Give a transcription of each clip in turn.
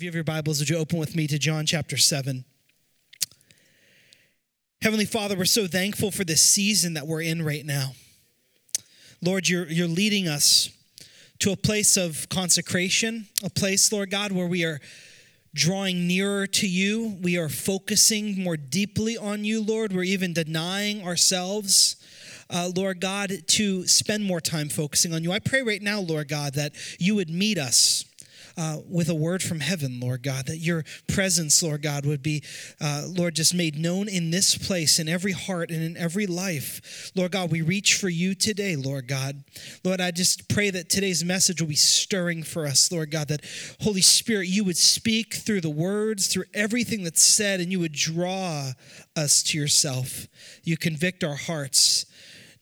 If you have your Bibles, would you open with me to John chapter 7? Heavenly Father, we're so thankful for this season that we're in right now. Lord, you're, you're leading us to a place of consecration, a place, Lord God, where we are drawing nearer to you. We are focusing more deeply on you, Lord. We're even denying ourselves, uh, Lord God, to spend more time focusing on you. I pray right now, Lord God, that you would meet us uh, with a word from heaven, Lord God, that your presence, Lord God, would be, uh, Lord, just made known in this place, in every heart and in every life. Lord God, we reach for you today, Lord God. Lord, I just pray that today's message will be stirring for us, Lord God, that Holy Spirit, you would speak through the words, through everything that's said, and you would draw us to yourself. You convict our hearts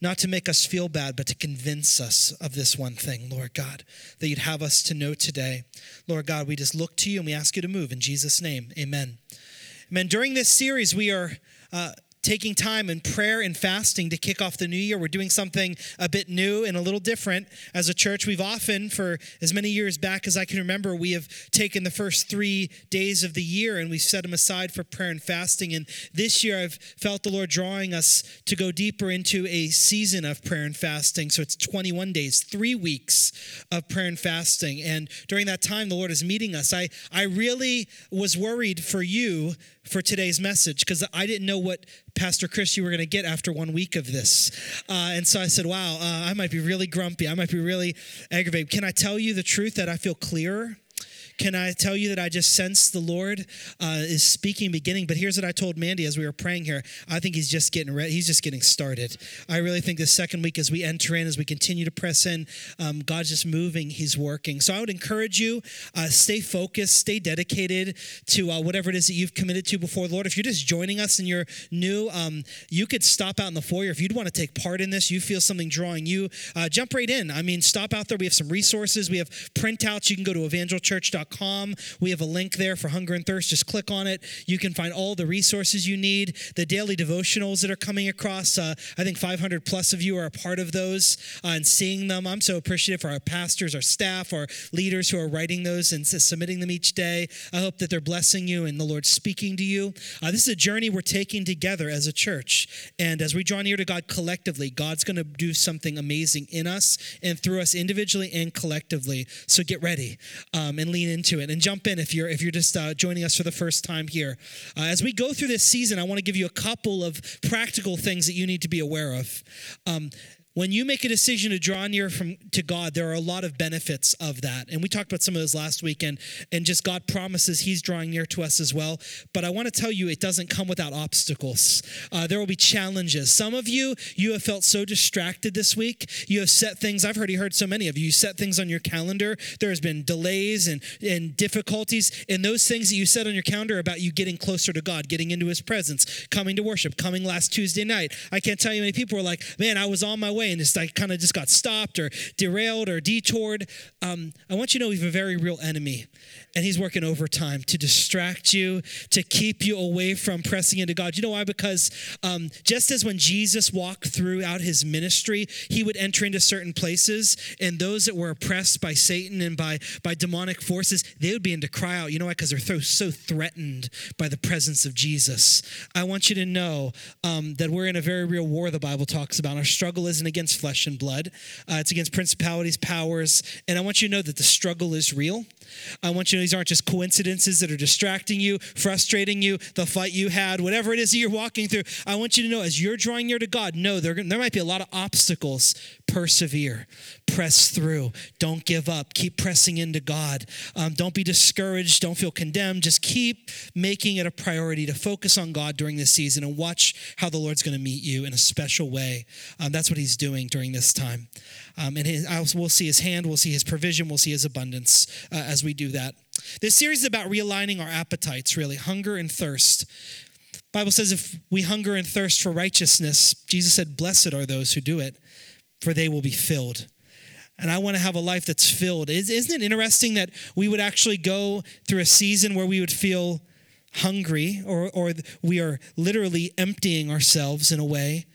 not to make us feel bad, but to convince us of this one thing, Lord God, that you'd have us to know today. Lord God, we just look to you and we ask you to move. In Jesus' name, amen. Amen. During this series, we are. Uh, taking time in prayer and fasting to kick off the new year. We're doing something a bit new and a little different as a church. We've often, for as many years back as I can remember, we have taken the first three days of the year and we've set them aside for prayer and fasting. And this year, I've felt the Lord drawing us to go deeper into a season of prayer and fasting. So it's 21 days, three weeks of prayer and fasting. And during that time, the Lord is meeting us. I, I really was worried for you for today's message because I didn't know what Pastor Chris you were going to get after one week of this. Uh, and so I said, wow, uh, I might be really grumpy. I might be really aggravated. Can I tell you the truth that I feel clearer? Can I tell you that I just sense the Lord uh, is speaking beginning? But here's what I told Mandy as we were praying here. I think he's just getting ready. He's just getting started. I really think the second week, as we enter in, as we continue to press in, um, God's just moving. He's working. So I would encourage you, uh, stay focused, stay dedicated to uh, whatever it is that you've committed to before Lord. If you're just joining us and you're new, um, you could stop out in the foyer. If you'd want to take part in this, you feel something drawing you, uh, jump right in. I mean, stop out there. We have some resources. We have printouts. You can go to evangelchurch.com we have a link there for hunger and thirst. Just click on it. You can find all the resources you need. The daily devotionals that are coming across. Uh, I think 500 plus of you are a part of those uh, and seeing them. I'm so appreciative for our pastors, our staff, our leaders who are writing those and submitting them each day. I hope that they're blessing you and the Lord speaking to you. Uh, this is a journey we're taking together as a church. And as we draw near to God collectively, God's going to do something amazing in us and through us individually and collectively. So get ready um, and lean into it and jump in if you're if you're just uh, joining us for the first time here. Uh, as we go through this season, I want to give you a couple of practical things that you need to be aware of. Um, when you make a decision to draw near from to God, there are a lot of benefits of that. And we talked about some of those last week, and, and just God promises He's drawing near to us as well. But I want to tell you, it doesn't come without obstacles. Uh, there will be challenges. Some of you, you have felt so distracted this week. You have set things, I've already heard so many of you, you set things on your calendar. There has been delays and, and difficulties. And those things that you set on your calendar about you getting closer to God, getting into His presence, coming to worship, coming last Tuesday night. I can't tell you many people were like, man, I was on my way way and just like kind of just got stopped or derailed or detoured. Um, I want you to know we have a very real enemy, and he's working overtime to distract you, to keep you away from pressing into God. You know why? Because um, just as when Jesus walked throughout his ministry, he would enter into certain places, and those that were oppressed by Satan and by by demonic forces, they would begin to cry out. You know why? Because they're so threatened by the presence of Jesus. I want you to know um, that we're in a very real war. The Bible talks about our struggle isn't against flesh and blood, uh, it's against principalities, powers. And I want you to know that the struggle is real. I want you to know these aren't just coincidences that are distracting you, frustrating you, the fight you had, whatever it is that you're walking through. I want you to know as you're drawing near to God, no, there, there might be a lot of obstacles. Persevere, press through, don't give up, keep pressing into God. Um, don't be discouraged, don't feel condemned. Just keep making it a priority to focus on God during this season and watch how the Lord's going to meet you in a special way. Um, that's what He's doing during this time. Um, and his, we'll see His hand, we'll see His provision, we'll see His abundance uh, as as we do that. This series is about realigning our appetites, really, hunger and thirst. Bible says if we hunger and thirst for righteousness, Jesus said, Blessed are those who do it, for they will be filled. And I want to have a life that's filled. Isn't it interesting that we would actually go through a season where we would feel hungry or, or we are literally emptying ourselves in a way?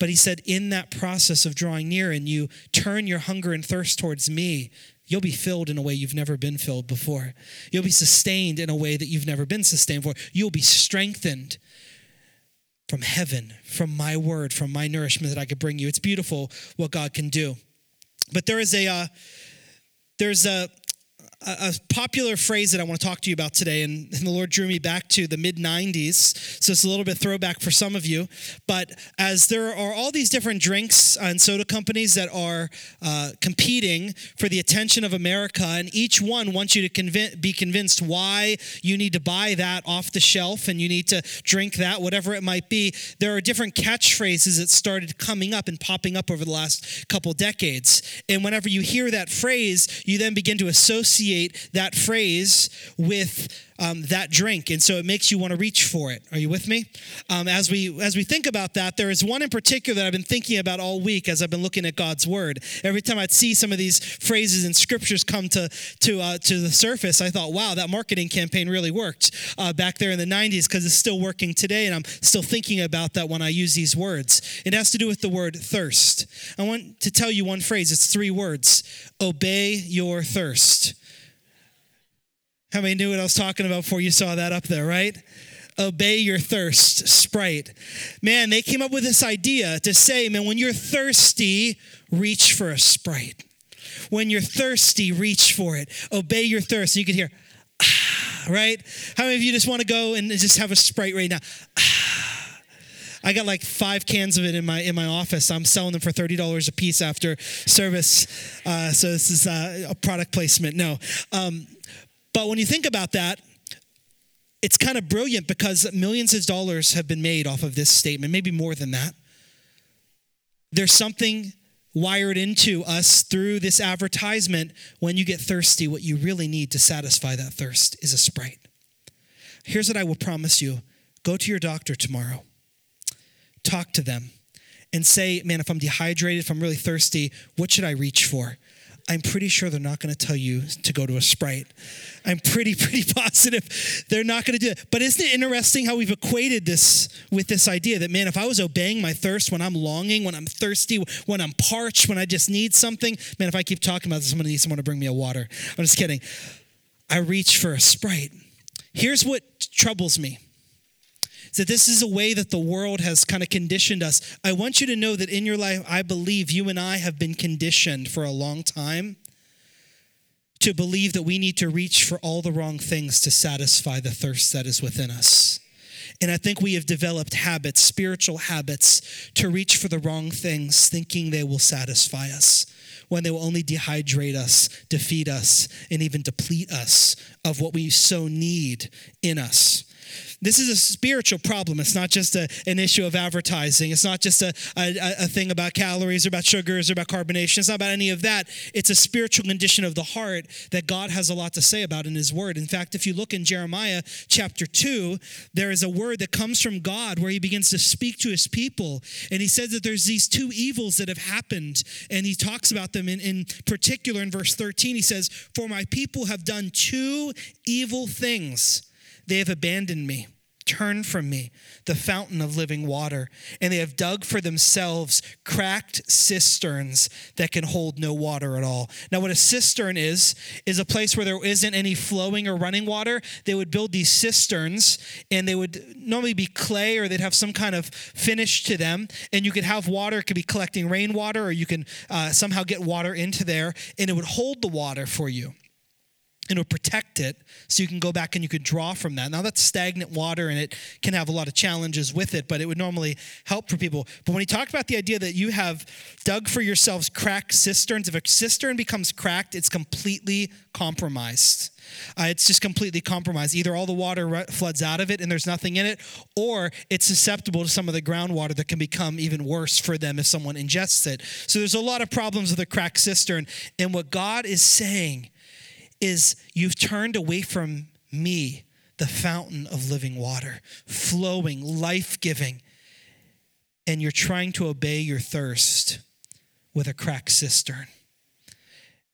But he said, in that process of drawing near and you turn your hunger and thirst towards me, You'll be filled in a way you've never been filled before. You'll be sustained in a way that you've never been sustained before. You'll be strengthened from heaven, from my word, from my nourishment that I could bring you. It's beautiful what God can do. But there is a uh, there's a a, popular phrase that I want to talk to you about today, and, and the Lord drew me back to the mid 90s. So it's a little bit throwback for some of you. But as there are all these different drinks and soda companies that are uh, competing for the attention of America, and each one wants you to conv- be convinced why you need to buy that off the shelf and you need to drink that, whatever it might be, there are different catchphrases that started coming up and popping up over the last couple decades. And whenever you hear that phrase, you then begin to associate associate that phrase with um, that drink, and so it makes you want to reach for it. Are you with me? Um, as we as we think about that, there is one in particular that I've been thinking about all week as I've been looking at God's Word. Every time I'd see some of these phrases and scriptures come to to uh, to the surface, I thought, "Wow, that marketing campaign really worked uh, back there in the '90s," because it's still working today, and I'm still thinking about that when I use these words. It has to do with the word thirst. I want to tell you one phrase. It's three words: "Obey your thirst." How many knew what I was talking about before you saw that up there, right? Obey your thirst, Sprite. Man, they came up with this idea to say, man, when you're thirsty, reach for a Sprite. When you're thirsty, reach for it. Obey your thirst. You can hear, ah, right? How many of you just want to go and just have a Sprite right now? Ah. I got like five cans of it in my in my office. I'm selling them for thirty dollars a piece after service. Uh, so this is uh, a product placement. No, um, but when you think about that, it's kind of brilliant because millions of dollars have been made off of this statement, maybe more than that. There's something wired into us through this advertisement. When you get thirsty, what you really need to satisfy that thirst is a Sprite. Here's what I will promise you go to your doctor tomorrow, talk to them, and say, Man, if I'm dehydrated, if I'm really thirsty, what should I reach for? I'm pretty sure they're not going to tell you to go to a Sprite. I'm pretty, pretty positive they're not going to do it. But isn't it interesting how we've equated this with this idea that, man, if I was obeying my thirst when I'm longing, when I'm thirsty, when I'm parched, when I just need something, man, if I keep talking about this, I'm going to need someone to bring me a water. I'm just kidding. I reach for a Sprite. Here's what troubles me that this is a way that the world has kind of conditioned us. I want you to know that in your life, I believe you and I have been conditioned for a long time to believe that we need to reach for all the wrong things to satisfy the thirst that is within us. And I think we have developed habits, spiritual habits, to reach for the wrong things, thinking they will satisfy us, when they will only dehydrate us, defeat us, and even deplete us of what we so need in us. This is a spiritual problem. It's not just a, an issue of advertising. It's not just a, a, a thing about calories or about sugars or about carbonation. It's not about any of that. It's a spiritual condition of the heart that God has a lot to say about in His Word. In fact, if you look in Jeremiah chapter 2, there is a word that comes from God where He begins to speak to His people. And He says that there's these two evils that have happened. And He talks about them in, in particular in verse 13. He says, For my people have done two evil things. They have abandoned me Turn from me, the fountain of living water. And they have dug for themselves cracked cisterns that can hold no water at all. Now, what a cistern is, is a place where there isn't any flowing or running water. They would build these cisterns, and they would normally be clay or they'd have some kind of finish to them. And you could have water, it could be collecting rainwater, or you can uh, somehow get water into there, and it would hold the water for you and it would protect it so you can go back and you could draw from that. Now that's stagnant water and it can have a lot of challenges with it, but it would normally help for people. But when he talked about the idea that you have dug for yourselves cracked cisterns, if a cistern becomes cracked, it's completely compromised. Uh, it's just completely compromised. Either all the water floods out of it and there's nothing in it, or it's susceptible to some of the groundwater that can become even worse for them if someone ingests it. So there's a lot of problems with a cracked cistern. And what God is saying is you've turned away from me, the fountain of living water, flowing, life giving, and you're trying to obey your thirst with a cracked cistern.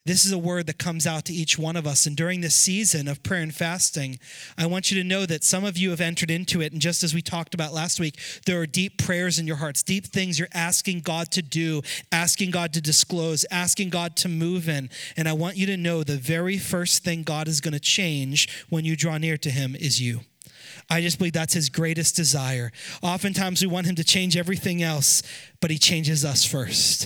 This is a word that comes out to each one of us. And during this season of prayer and fasting, I want you to know that some of you have entered into it. And just as we talked about last week, there are deep prayers in your hearts, deep things you're asking God to do, asking God to disclose, asking God to move in. And I want you to know the very first thing God is going to change when you draw near to Him is you. I just believe that's his greatest desire. Oftentimes we want him to change everything else, but he changes us first.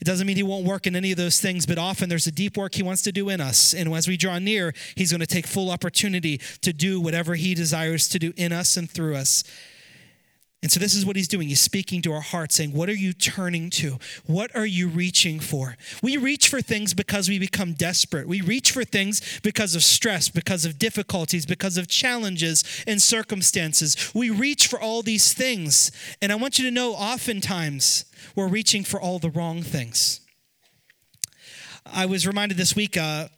It doesn't mean he won't work in any of those things, but often there's a deep work he wants to do in us. And as we draw near, he's going to take full opportunity to do whatever he desires to do in us and through us. And so, this is what he's doing. He's speaking to our heart, saying, What are you turning to? What are you reaching for? We reach for things because we become desperate. We reach for things because of stress, because of difficulties, because of challenges and circumstances. We reach for all these things. And I want you to know, oftentimes, we're reaching for all the wrong things. I was reminded this week, uh,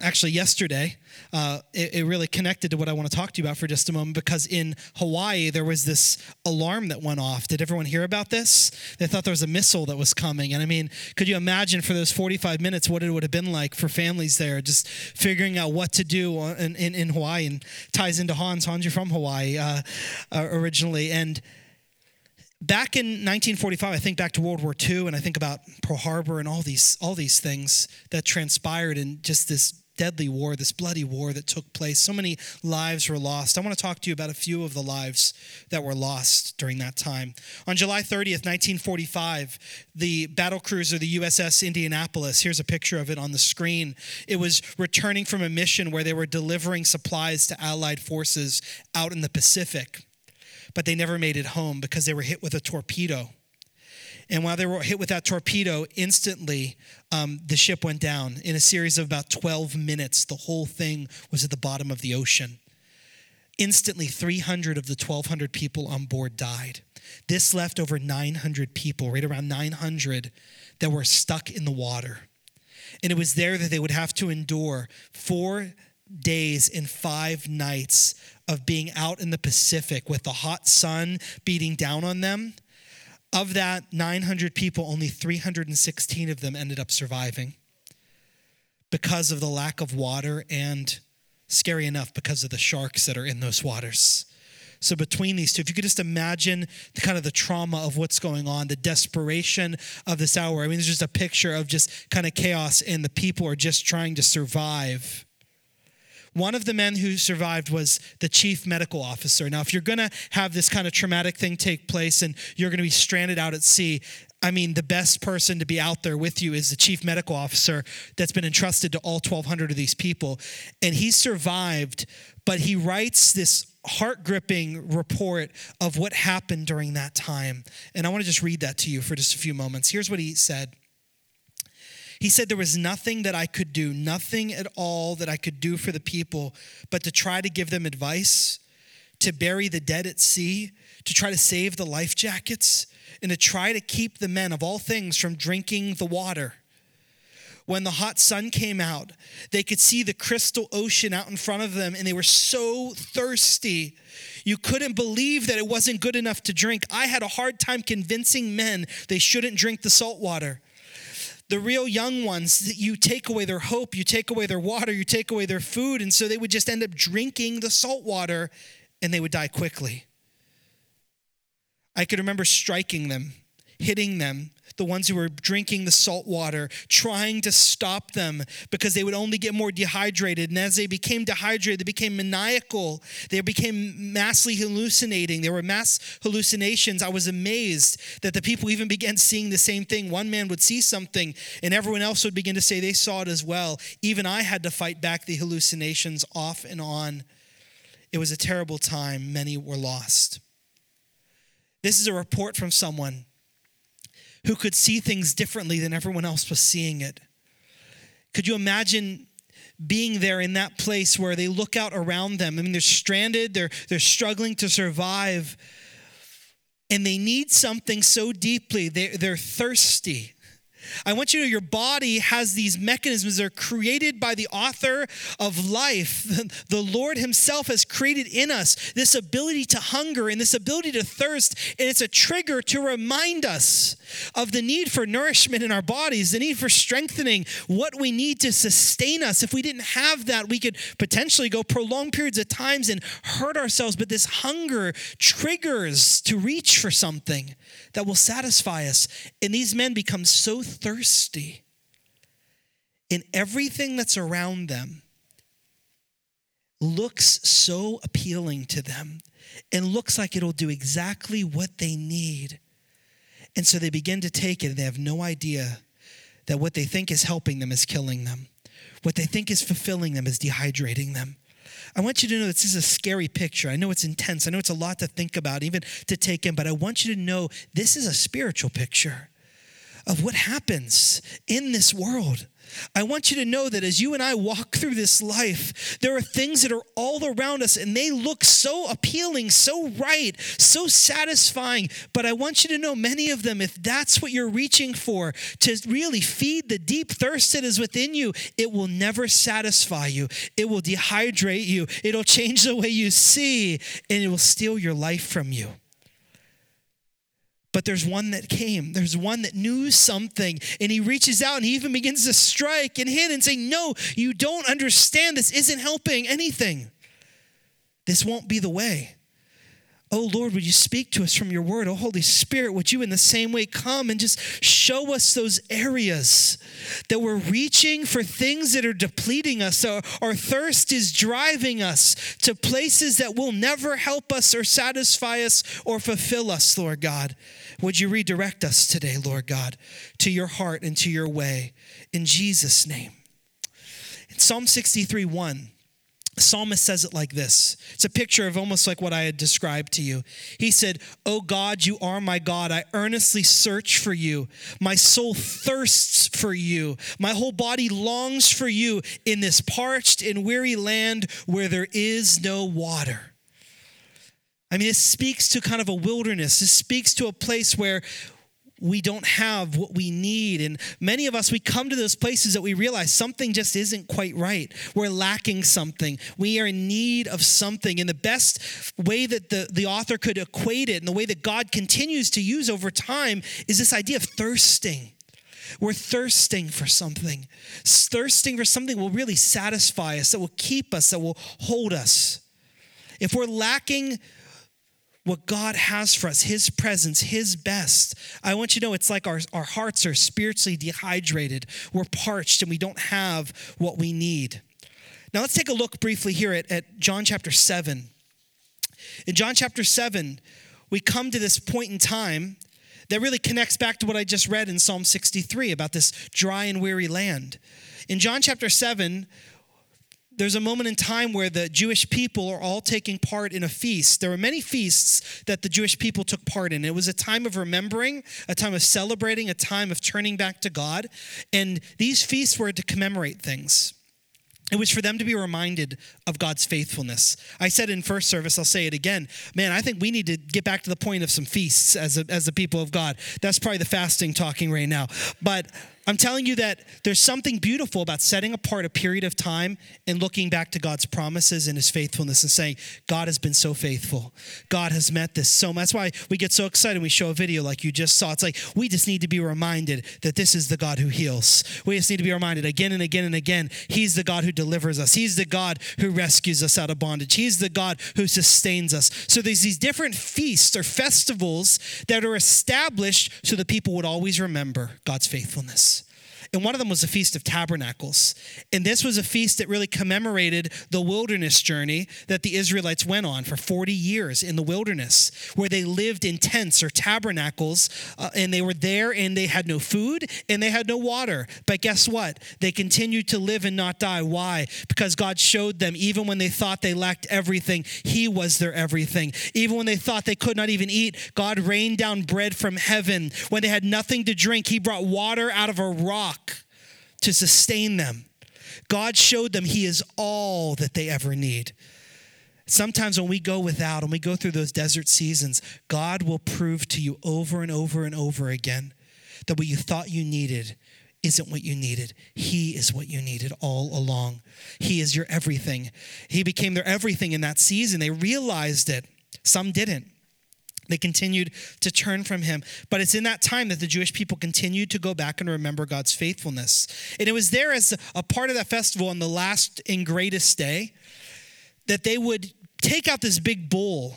actually yesterday, uh, it, it, really connected to what I want to talk to you about for just a moment because in Hawaii, there was this alarm that went off. Did everyone hear about this? They thought there was a missile that was coming. And I mean, could you imagine for those 45 minutes what it would have been like for families there, just figuring out what to do in, in, in Hawaii and ties into Hans. Hans, you're from Hawaii uh, uh, originally. And back in 1945 i think back to world war ii and i think about pearl harbor and all these all these things that transpired in just this deadly war this bloody war that took place. So many lives were lost. I want to talk to you about a few of the lives that were lost during that time. On july 30th 1945 the battle cruiser the uss indianapolis here's a picture of it on the screen. It was returning from a mission where they were delivering supplies to allied forces out in the pacific but they never made it home because they were hit with a torpedo. And while they were hit with that torpedo, instantly um, the ship went down. In a series of about 12 minutes, the whole thing was at the bottom of the ocean. Instantly, 300 of the 1,200 people on board died. This left over 900 people, right around 900, that were stuck in the water. And it was there that they would have to endure four days and five nights of being out in the Pacific with the hot sun beating down on them. Of that 900 people, only 316 of them ended up surviving because of the lack of water and, scary enough, because of the sharks that are in those waters. So between these two, if you could just imagine the kind of the trauma of what's going on, the desperation of this hour. I mean, there's just a picture of just kind of chaos, and the people are just trying to survive. One of the men who survived was the chief medical officer. Now, if you're going to have this kind of traumatic thing take place and you're going to be stranded out at sea, I mean, the best person to be out there with you is the chief medical officer that's been entrusted to all 1,200 of these people. And he survived, but he writes this heart gripping report of what happened during that time. And I want to just read that to you for just a few moments. Here's what he said. He said there was nothing that I could do, nothing at all that I could do for the people, but to try to give them advice, to bury the dead at sea, to try to save the life jackets, and to try to keep the men of all things from drinking the water. When the hot sun came out, they could see the crystal ocean out in front of them, and they were so thirsty. You couldn't believe that it wasn't good enough to drink. I had a hard time convincing men they shouldn't drink the salt water the real young ones, you take away their hope, you take away their water, you take away their food, and so they would just end up drinking the salt water and they would die quickly. I could remember striking them, hitting them, the ones who were drinking the salt water, trying to stop them because they would only get more dehydrated. And as they became dehydrated, they became maniacal. They became massively hallucinating. There were mass hallucinations. I was amazed that the people even began seeing the same thing. One man would see something, and everyone else would begin to say they saw it as well. Even I had to fight back the hallucinations off and on. It was a terrible time. Many were lost. This is a report from someone who could see things differently than everyone else was seeing it. Could you imagine being there in that place where they look out around them? I mean, they're stranded, they're, they're struggling to survive, and they need something so deeply. They're, they're thirsty. I want you to know your body has these mechanisms that are created by the author of life. The Lord Himself has created in us this ability to hunger and this ability to thirst. And it's a trigger to remind us of the need for nourishment in our bodies, the need for strengthening what we need to sustain us. If we didn't have that, we could potentially go prolonged periods of times and hurt ourselves. But this hunger triggers to reach for something that will satisfy us. And these men become so thirsty in everything that's around them looks so appealing to them and looks like it'll do exactly what they need. And so they begin to take it and they have no idea that what they think is helping them is killing them. What they think is fulfilling them is dehydrating them. I want you to know this is a scary picture. I know it's intense. I know it's a lot to think about, even to take in, but I want you to know this is a spiritual picture of what happens in this world. I want you to know that as you and I walk through this life, there are things that are all around us and they look so appealing, so right, so satisfying. But I want you to know many of them, if that's what you're reaching for, to really feed the deep thirst that is within you, it will never satisfy you. It will dehydrate you. It'll change the way you see and it will steal your life from you. But there's one that came. There's one that knew something. And he reaches out and he even begins to strike and hit and say, No, you don't understand. This isn't helping anything. This won't be the way. Oh Lord, would you speak to us from your word? Oh Holy Spirit, would you in the same way come and just show us those areas that we're reaching for things that are depleting us? Our, our thirst is driving us to places that will never help us or satisfy us or fulfill us, Lord God. Would you redirect us today, Lord God, to your heart and to your way? In Jesus' name. In Psalm 63 1, psalmist says it like this. It's a picture of almost like what i had described to you. He said oh god you are my god. I earnestly search for you. My soul thirsts for you. My whole body longs for you in this parched and weary land where there is no water. I mean, this speaks to kind of a wilderness. This speaks to a place where we don't have what we need. And many of us, we come to those places that we realize something just isn't quite right. We're lacking something. We are in need of something. And the best way that the, the author could equate it and the way that God continues to use over time is this idea of thirsting. We're thirsting for something. Thirsting for something will really satisfy us, that will keep us, that will hold us. If we're lacking what God has for us, His presence, His best. I want you to know it's like our, our hearts are spiritually dehydrated. We're parched and we don't have what we need. Now let's take a look briefly here at, at John chapter 7. In John chapter 7, we come to this point in time that really connects back to what I just read in Psalm 63 about this dry and weary land. In John chapter 7, there's a moment in time where the Jewish people are all taking part in a feast. There were many feasts that the Jewish people took part in. It was a time of remembering, a time of celebrating, a time of turning back to God. And these feasts were to commemorate things. It was for them to be reminded of God's faithfulness. I said in first service, I'll say it again. Man, I think we need to get back to the point of some feasts as, a, as the people of God. That's probably the fasting talking right now. But I'm telling you that there's something beautiful about setting apart a period of time and looking back to God's promises and his faithfulness and saying, God has been so faithful. God has met this so much. That's why we get so excited when we show a video like you just saw. It's like we just need to be reminded that this is the God who heals. We just need to be reminded again and again and again. He's the God who delivers us. He's the God who rescues us out of bondage. He's the God who sustains us. So there's these different feasts or festivals that are established so that people would always remember God's faithfulness. And one of them was the Feast of Tabernacles. And this was a feast that really commemorated the wilderness journey that the Israelites went on for 40 years in the wilderness, where they lived in tents or tabernacles. Uh, and they were there and they had no food and they had no water. But guess what? They continued to live and not die. Why? Because God showed them, even when they thought they lacked everything, He was their everything. Even when they thought they could not even eat, God rained down bread from heaven. When they had nothing to drink, He brought water out of a rock to sustain them. God showed them He is all that they ever need. Sometimes when we go without and we go through those desert seasons, God will prove to you over and over and over again that what you thought you needed isn't what you needed. He is what you needed all along. He is your everything. He became their everything in that season. They realized it. Some didn't. They continued to turn from him. But it's in that time that the Jewish people continued to go back and remember God's faithfulness. And it was there as a part of that festival on the last and greatest day that they would take out this big bowl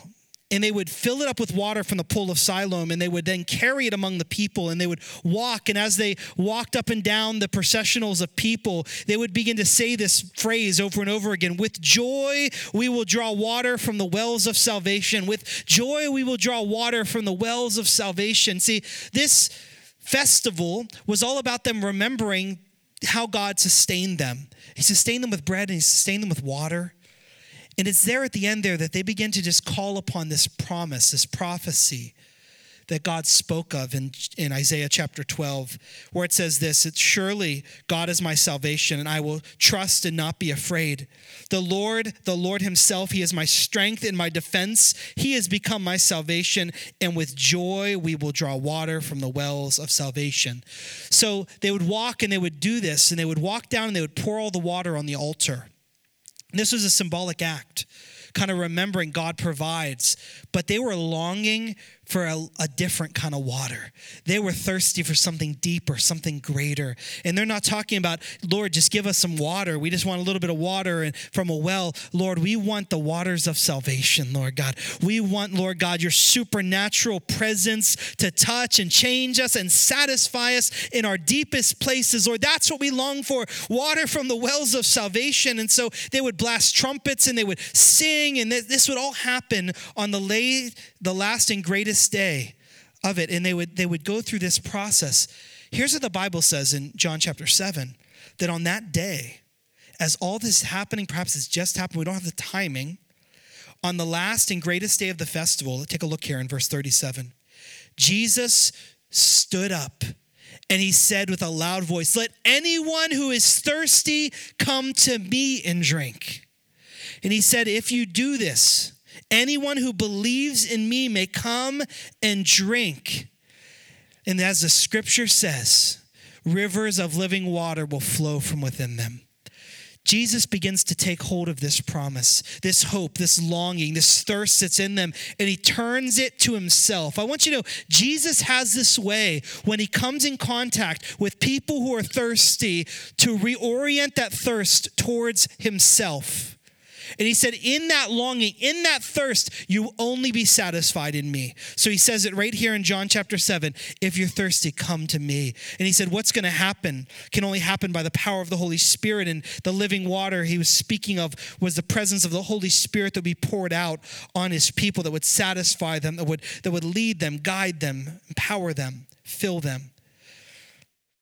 and they would fill it up with water from the pool of Siloam, and they would then carry it among the people, and they would walk. And as they walked up and down the processionals of people, they would begin to say this phrase over and over again With joy, we will draw water from the wells of salvation. With joy, we will draw water from the wells of salvation. See, this festival was all about them remembering how God sustained them. He sustained them with bread, and He sustained them with water. And it's there at the end there that they begin to just call upon this promise, this prophecy that God spoke of in, in Isaiah chapter 12, where it says this It's surely God is my salvation, and I will trust and not be afraid. The Lord, the Lord Himself, He is my strength and my defense. He has become my salvation, and with joy we will draw water from the wells of salvation. So they would walk and they would do this, and they would walk down and they would pour all the water on the altar. This was a symbolic act, kind of remembering God provides, but they were longing for a, a, different kind of water. They were thirsty for something deeper, something greater. And they're not talking about, Lord, just give us some water. We just want a little bit of water and from a well. Lord, we want the waters of salvation, Lord God. We want, Lord God, your supernatural presence to touch and change us and satisfy us in our deepest places. Lord, that's what we long for water from the wells of salvation. And so they would blast trumpets and they would sing, and this would all happen on the, lay, the last and greatest day of it and they would they would go through this process. Here's what the bible says in john chapter 7 that on that day as all this is happening perhaps it's just happened we don't have the timing on the last and greatest day of the festival take a look here in verse 37 jesus stood up and he said with a loud voice let anyone who is thirsty come to me and drink. And he said if you do this Anyone who believes in me may come and drink. And as the scripture says, rivers of living water will flow from within them. Jesus begins to take hold of this promise, this hope, this longing, this thirst that's in them, and he turns it to himself. I want you to know Jesus has this way when he comes in contact with people who are thirsty to reorient that thirst towards himself. And he said, In that longing, in that thirst, you only be satisfied in me. So he says it right here in John chapter 7 If you're thirsty, come to me. And he said, What's going to happen can only happen by the power of the Holy Spirit. And the living water he was speaking of was the presence of the Holy Spirit that would be poured out on his people that would satisfy them, that would, that would lead them, guide them, empower them, fill them.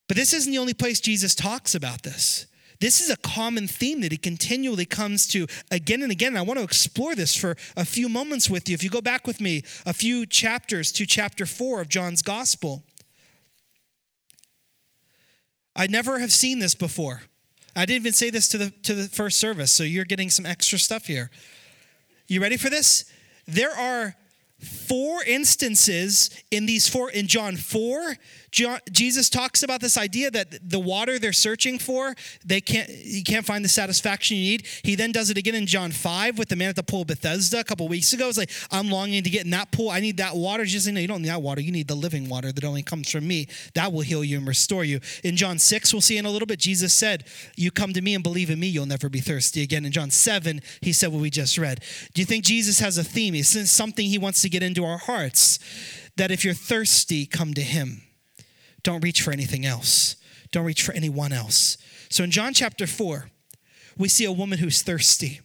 But this isn't the only place Jesus talks about this. This is a common theme that he continually comes to again and again. And I want to explore this for a few moments with you. If you go back with me a few chapters to chapter 4 of John's gospel, I never have seen this before. I didn't even say this to the to the first service, so you're getting some extra stuff here. You ready for this? There are four instances in these four in John 4 Jesus talks about this idea that the water they're searching for they can't you can't find the satisfaction you need. He then does it again in John 5 with the man at the pool of Bethesda a couple weeks ago. It's like I'm longing to get in that pool. I need that water. Jesus no you don't need that water. You need the living water that only comes from me. That will heal you and restore you. In John 6 we'll see in a little bit Jesus said you come to me and believe in me you'll never be thirsty again. In John 7 he said what we just read. Do you think Jesus has a theme? Is something he wants to get into our hearts? That if you're thirsty, come to him. Don't reach for anything else. Don't reach for anyone else. So in John chapter 4, we see a woman who's thirsty.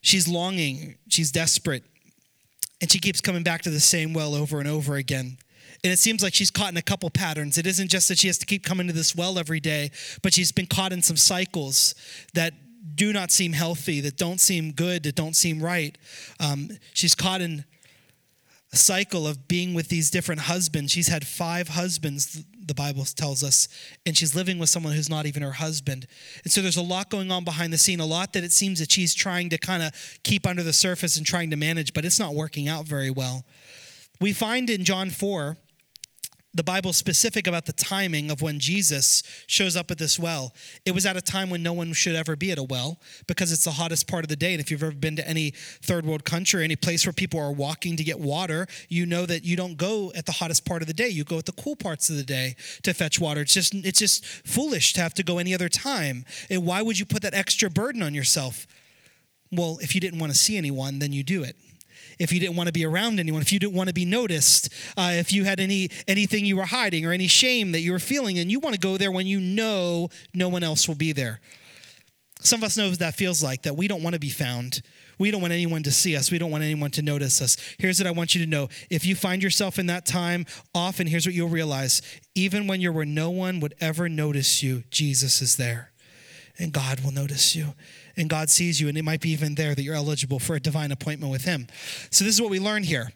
She's longing, she's desperate, and she keeps coming back to the same well over and over again. And it seems like she's caught in a couple patterns. It isn't just that she has to keep coming to this well every day, but she's been caught in some cycles that do not seem healthy, that don't seem good, that don't seem right. Um, she's caught in a cycle of being with these different husbands. She's had five husbands, the Bible tells us, and she's living with someone who's not even her husband. And so there's a lot going on behind the scene, a lot that it seems that she's trying to kind of keep under the surface and trying to manage, but it's not working out very well. We find in John 4 the Bible's specific about the timing of when Jesus shows up at this well. It was at a time when no one should ever be at a well because it's the hottest part of the day. And if you've ever been to any third world country, any place where people are walking to get water, you know that you don't go at the hottest part of the day. You go at the cool parts of the day to fetch water. It's just it's just foolish to have to go any other time. And why would you put that extra burden on yourself? Well, if you didn't want to see anyone, then you do it if you didn't want to be around anyone, if you didn't want to be noticed, uh, if you had any anything you were hiding or any shame that you were feeling, and you want to go there when you know no one else will be there. Some of us know what that feels like, that we don't want to be found. We don't want anyone to see us. We don't want anyone to notice us. Here's what I want you to know. If you find yourself in that time, often here's what you'll realize. Even when you're where no one would ever notice you, Jesus is there. And God will notice you and God sees you, and it might be even there that you're eligible for a divine appointment with Him. So, this is what we learn here.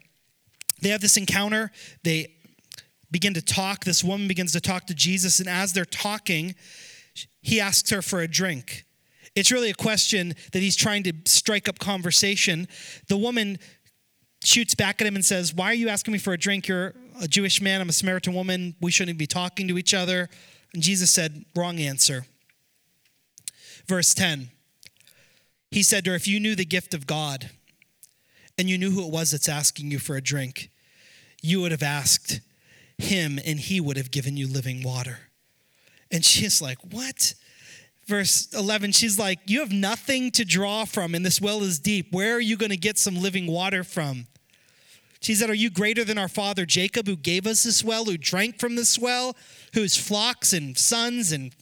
They have this encounter, they begin to talk. This woman begins to talk to Jesus, and as they're talking, he asks her for a drink. It's really a question that he's trying to strike up conversation. The woman shoots back at him and says, Why are you asking me for a drink? You're a Jewish man, I'm a Samaritan woman. We shouldn't be talking to each other. And Jesus said, Wrong answer. Verse 10 he said to her, If you knew the gift of God and you knew who it was that's asking you for a drink, you would have asked him and he would have given you living water. And she's like, What? Verse 11, she's like, You have nothing to draw from, and this well is deep. Where are you going to get some living water from? She said, Are you greater than our father Jacob, who gave us this well, who drank from this well, whose flocks and sons and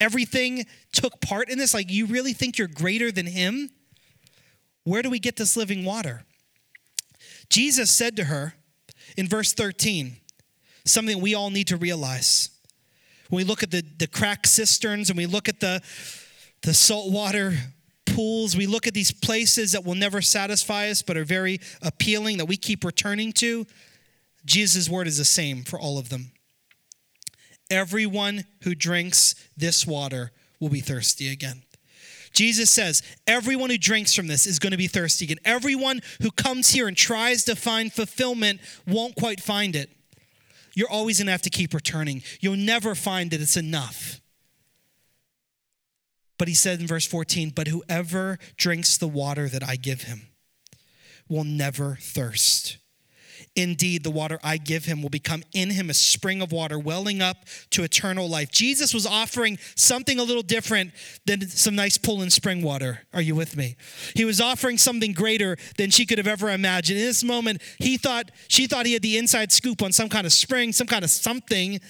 everything took part in this? Like, you really think you're greater than him? Where do we get this living water? Jesus said to her in verse 13 something we all need to realize. When we look at the, the cracked cisterns and we look at the, the saltwater pools, we look at these places that will never satisfy us but are very appealing that we keep returning to, Jesus' word is the same for all of them. Everyone who drinks this water will be thirsty again. Jesus says, everyone who drinks from this is going to be thirsty again. Everyone who comes here and tries to find fulfillment won't quite find it. You're always going to have to keep returning. You'll never find that it's enough. But he said in verse 14, But whoever drinks the water that I give him will never thirst. Indeed, the water I give him will become in him a spring of water welling up to eternal life. Jesus was offering something a little different than some nice pool and spring water. Are you with me? He was offering something greater than she could have ever imagined. In this moment, he thought she thought he had the inside scoop on some kind of spring, some kind of something.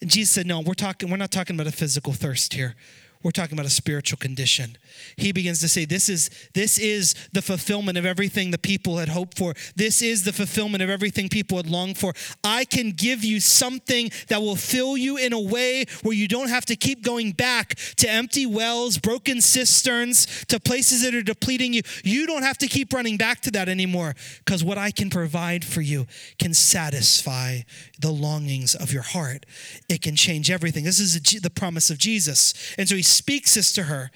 And Jesus said, "No, we're talking we're not talking about a physical thirst here. We're talking about a spiritual condition. He begins to say, This is, this is the fulfillment of everything the people had hoped for. This is the fulfillment of everything people had longed for. I can give you something that will fill you in a way where you don't have to keep going back to empty wells, broken cisterns, to places that are depleting you. You don't have to keep running back to that anymore because what I can provide for you can satisfy the longings of your heart. It can change everything. This is the promise of Jesus. And so he speaks this to her.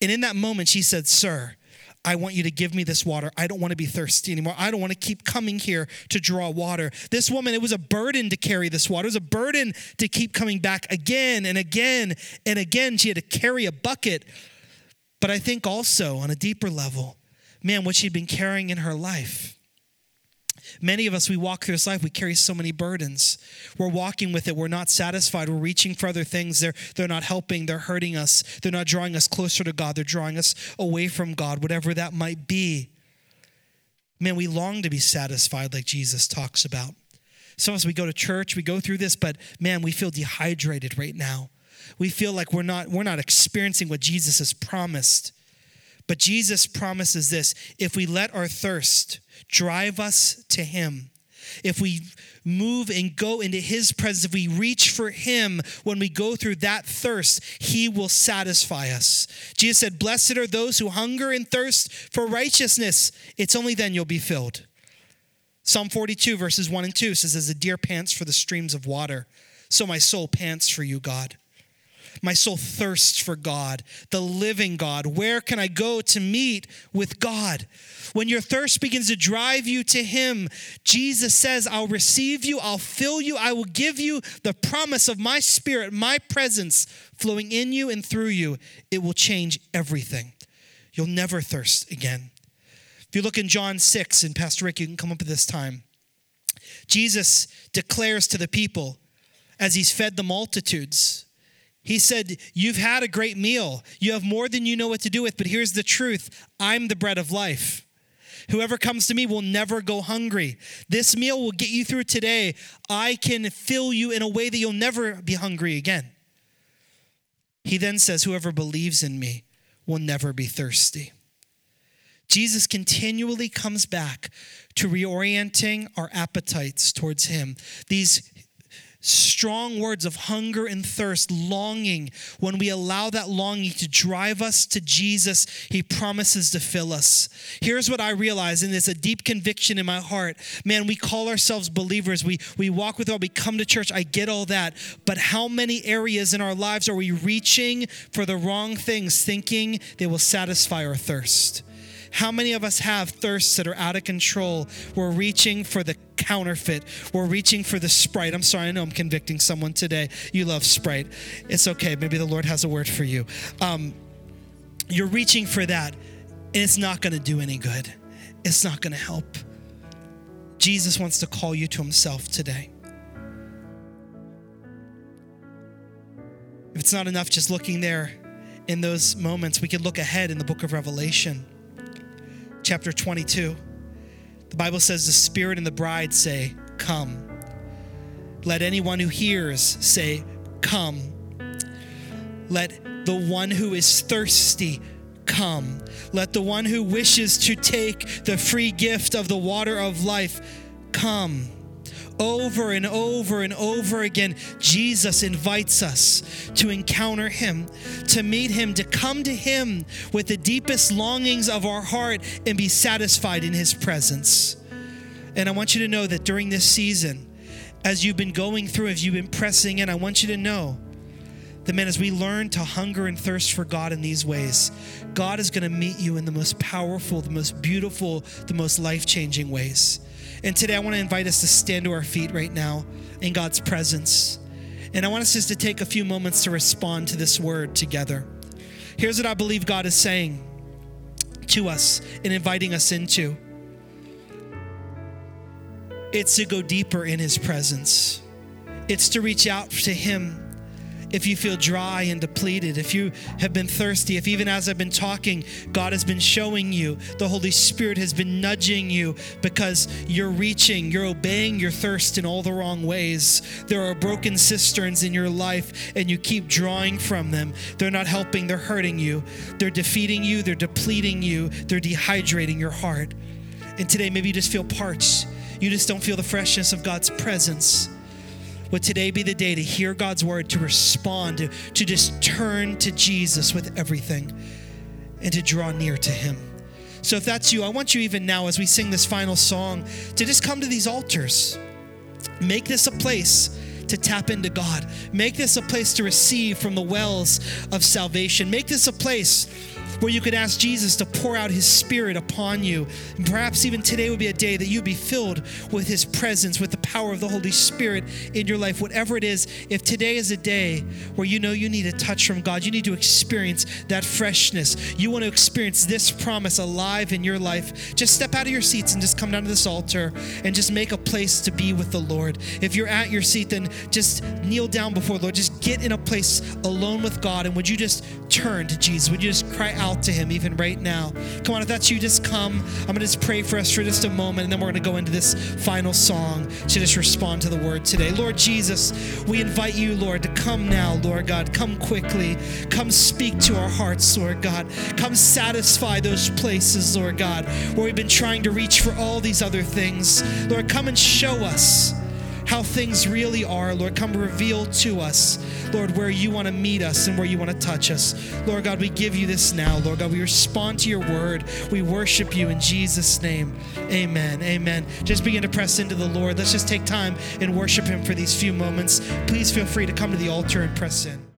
And in that moment, she said, Sir, I want you to give me this water. I don't want to be thirsty anymore. I don't want to keep coming here to draw water. This woman, it was a burden to carry this water. It was a burden to keep coming back again and again and again. She had to carry a bucket. But I think also on a deeper level, man, what she'd been carrying in her life Many of us, we walk through this life, we carry so many burdens. We're walking with it. We're not satisfied. We're reaching for other things. They're, they're not helping. They're hurting us. They're not drawing us closer to God. They're drawing us away from God, whatever that might be. Man, we long to be satisfied like Jesus talks about. Some of us, we go to church, we go through this, but man, we feel dehydrated right now. We feel like we're not, we're not experiencing what Jesus has promised. But Jesus promises this if we let our thirst drive us to Him, if we move and go into His presence, if we reach for Him when we go through that thirst, He will satisfy us. Jesus said, Blessed are those who hunger and thirst for righteousness. It's only then you'll be filled. Psalm 42, verses 1 and 2 says, As the deer pants for the streams of water, so my soul pants for you, God. My soul thirsts for God, the living God. Where can I go to meet with God? When your thirst begins to drive you to Him, Jesus says, I'll receive you, I'll fill you, I will give you the promise of my spirit, my presence flowing in you and through you. It will change everything. You'll never thirst again. If you look in John 6, and Pastor Rick, you can come up at this time. Jesus declares to the people as he's fed the multitudes, he said, You've had a great meal. You have more than you know what to do with, but here's the truth I'm the bread of life. Whoever comes to me will never go hungry. This meal will get you through today. I can fill you in a way that you'll never be hungry again. He then says, Whoever believes in me will never be thirsty. Jesus continually comes back to reorienting our appetites towards Him. These strong words of hunger and thirst, longing, when we allow that longing to drive us to Jesus, He promises to fill us. Here's what I realize, and it's a deep conviction in my heart. Man, we call ourselves believers. We, we walk with God, we come to church. I get all that. But how many areas in our lives are we reaching for the wrong things, thinking they will satisfy our thirst? How many of us have thirsts that are out of control? We're reaching for the counterfeit. We're reaching for the Sprite. I'm sorry, I know I'm convicting someone today. You love Sprite. It's okay. Maybe the Lord has a word for you. Um, you're reaching for that, and it's not going to do any good. It's not going to help. Jesus wants to call you to himself today. If it's not enough just looking there in those moments, we could look ahead in the book of Revelation chapter 22. The Bible says, The Spirit and the bride say, Come. Let anyone who hears say, Come. Let the one who is thirsty come. Let the one who wishes to take the free gift of the water of life come over and over and over again, Jesus invites us to encounter Him, to meet Him, to come to Him with the deepest longings of our heart and be satisfied in His presence. And I want you to know that during this season, as you've been going through, as you've been pressing in, I want you to know that, man, as we learn to hunger and thirst for God in these ways, God is going to meet you in the most powerful, the most beautiful, the most life changing ways. And today I want to invite us to stand to our feet right now in God's presence. And I want us just to take a few moments to respond to this word together. Here's what I believe God is saying to us and inviting us into it's to go deeper in His presence, it's to reach out to Him if you feel dry and depleted, if you have been thirsty, if even as I've been talking, God has been showing you, the Holy Spirit has been nudging you because you're reaching, you're obeying your thirst in all the wrong ways. There are broken cisterns in your life and you keep drawing from them. They're not helping, they're hurting you. They're defeating you, they're depleting you, they're dehydrating your heart. And today, maybe you just feel parched. You just don't feel the freshness of God's presence. Would today be the day to hear God's word, to respond, to, to just turn to Jesus with everything and to draw near to Him? So if that's you, I want you even now as we sing this final song to just come to these altars. Make this a place to tap into God. Make this a place to receive from the wells of salvation. Make this a place where you could ask Jesus to pour out his spirit upon you. And perhaps even today would be a day that you'd be filled with his presence, with the power of the Holy Spirit in your life. Whatever it is, if today is a day where you know you need a touch from God, you need to experience that freshness, you want to experience this promise alive in your life, just step out of your seats and just come down to this altar and just make a place to be with the Lord. If you're at your seat, then just kneel down before the Lord. Just get in a place alone with God. And would you just turn to Jesus? Would you just cry out? to Him even right now. Come on, if that's you, just come. I'm going to just pray for us for just a moment, and then we're going to go into this final song to just respond to the word today. Lord Jesus, we invite you, Lord, to come now, Lord God. Come quickly. Come speak to our hearts, Lord God. Come satisfy those places, Lord God, where we've been trying to reach for all these other things. Lord, come and show us how things really are. Lord, come reveal to us, Lord, where you want to meet us and where you want to touch us. Lord God, we give you this now. Lord God, we respond to your word. We worship you in Jesus' name. Amen. Amen. Just begin to press into the Lord. Let's just take time and worship him for these few moments. Please feel free to come to the altar and press in.